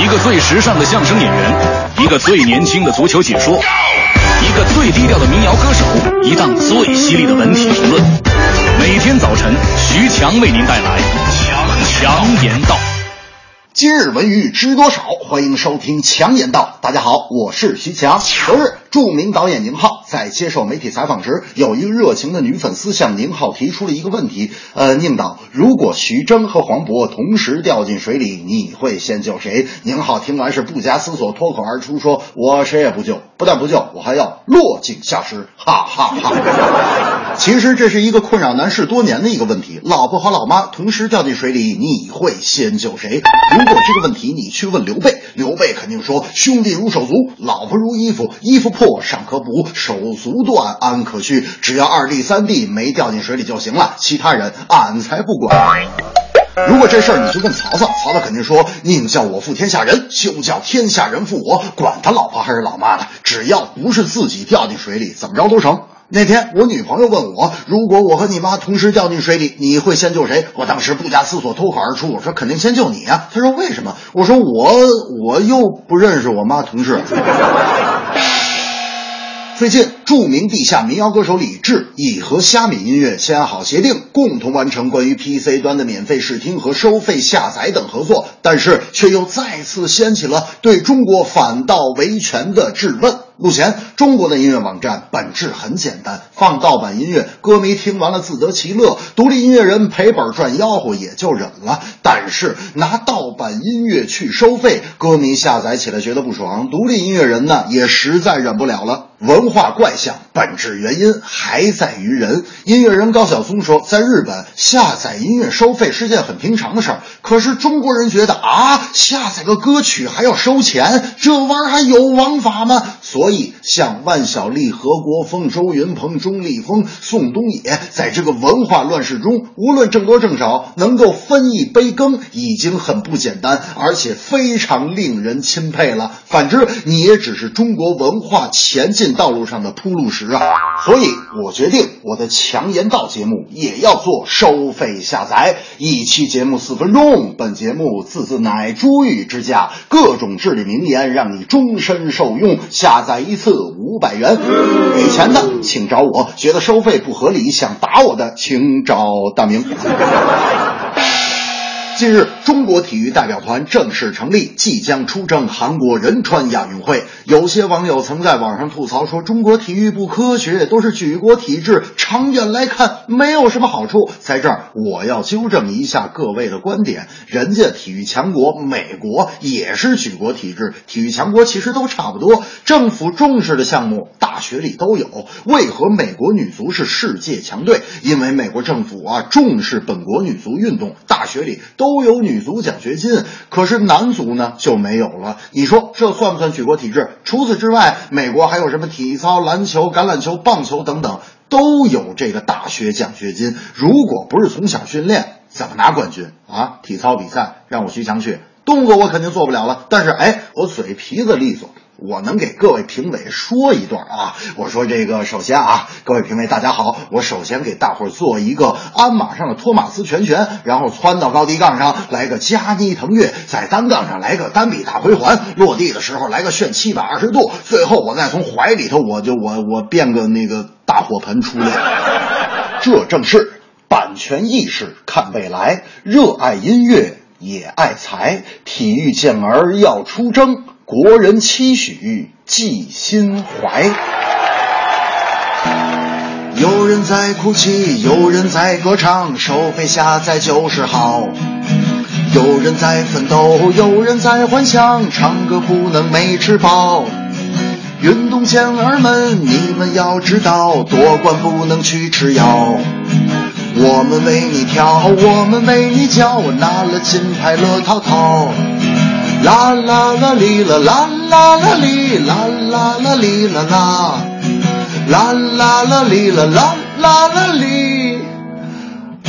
一个最时尚的相声演员，一个最年轻的足球解说，一个最低调的民谣歌手，一档最犀利的文体评论。每天早晨，徐强为您带来强强言道。今日文娱知多少？欢迎收听强言道。大家好，我是徐强。昨日，著名导演宁浩在接受媒体采访时，有一个热情的女粉丝向宁浩提出了一个问题：呃，宁导，如果徐峥和黄渤同时掉进水里，你会先救谁？宁浩听完是不加思索，脱口而出说：“我谁也不救，不但不救，我还要落井下石！”哈哈哈。其实这是一个困扰男士多年的一个问题：老婆和老妈同时掉进水里，你会先救谁？如果这个问题你去问刘备，刘备肯定说：“兄弟如手足，老婆如衣服，衣服破尚可补，手足断安可续。只要二弟三弟没掉进水里就行了，其他人俺才不管。”如果这事儿你就问曹操，曹操肯定说：“宁叫我负天下人，休叫天下人负我。管他老婆还是老妈的，只要不是自己掉进水里，怎么着都成。”那天我女朋友问我，如果我和你妈同时掉进水里，你会先救谁？我当时不加思索，脱口而出，我说肯定先救你啊。她说为什么？我说我我又不认识我妈同事。最近，著名地下民谣歌手李志已和虾米音乐签好协定，共同完成关于 PC 端的免费试听和收费下载等合作，但是却又再次掀起了对中国反盗维权的质问。目前，中国的音乐网站本质很简单，放盗版音乐，歌迷听完了自得其乐，独立音乐人赔本赚吆喝也就忍了。但是拿盗版音乐去收费，歌迷下载起来觉得不爽，独立音乐人呢也实在忍不了了。文化怪象本质原因还在于人。音乐人高晓松说，在日本下载音乐收费是件很平常的事儿，可是中国人觉得啊，下载个歌曲还要收钱，这玩意儿还有王法吗？所以，像万晓利、何国锋、周云鹏、钟立风、宋冬野，在这个文化乱世中，无论挣多挣少，能够分一杯羹，已经很不简单，而且非常令人钦佩了。反之，你也只是中国文化前进道路上的铺路石啊！所以我决定，我的强言道节目也要做收费下载，一期节目四分钟。本节目字字乃珠玉之价，各种至理名言，让你终身受用。下载一次五百元，给钱的请找我，觉得收费不合理想打我的请找大明。近日，中国体育代表团正式成立，即将出征韩国仁川亚运会。有些网友曾在网上吐槽说，中国体育不科学，都是举国体制，长远来看没有什么好处。在这儿，我要纠正一下各位的观点，人家体育强国美国也是举国体制，体育强国其实都差不多，政府重视的项目大学里都有。为何美国女足是世界强队？因为美国政府啊重视本国女足运动，大学里都。有女足奖学金，可是男足呢就没有了。你说这算不算举国体制？除此之外，美国还有什么体操、篮球、橄榄球、棒球等等，都有这个大学奖学金。如果不是从小训练，怎么拿冠军啊？体操比赛让我徐强去，动作我肯定做不了了。但是哎，我嘴皮子利索。我能给各位评委说一段啊！我说这个，首先啊，各位评委大家好，我首先给大伙儿做一个鞍马上的托马斯拳拳，然后窜到高低杠上来个加妮腾跃，在单杠上来个单臂大回环，落地的时候来个旋七百二十度，最后我再从怀里头我就我我变个那个大火盆出来，这正是版权意识看未来，热爱音乐也爱财，体育健儿要出征。国人期许记心怀，有人在哭泣，有人在歌唱，收费下载就是好。有人在奋斗，有人在幻想，唱歌不能没吃饱。运动健儿们，你们要知道，夺冠不能去吃药。我们为你跳，我们为你叫，我拿了金牌乐淘淘。啦啦啦哩啦啦啦啦哩啦啦啦哩啦啦，啦啦啦哩啦啦啦啦哩，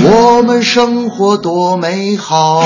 我们生活多美好。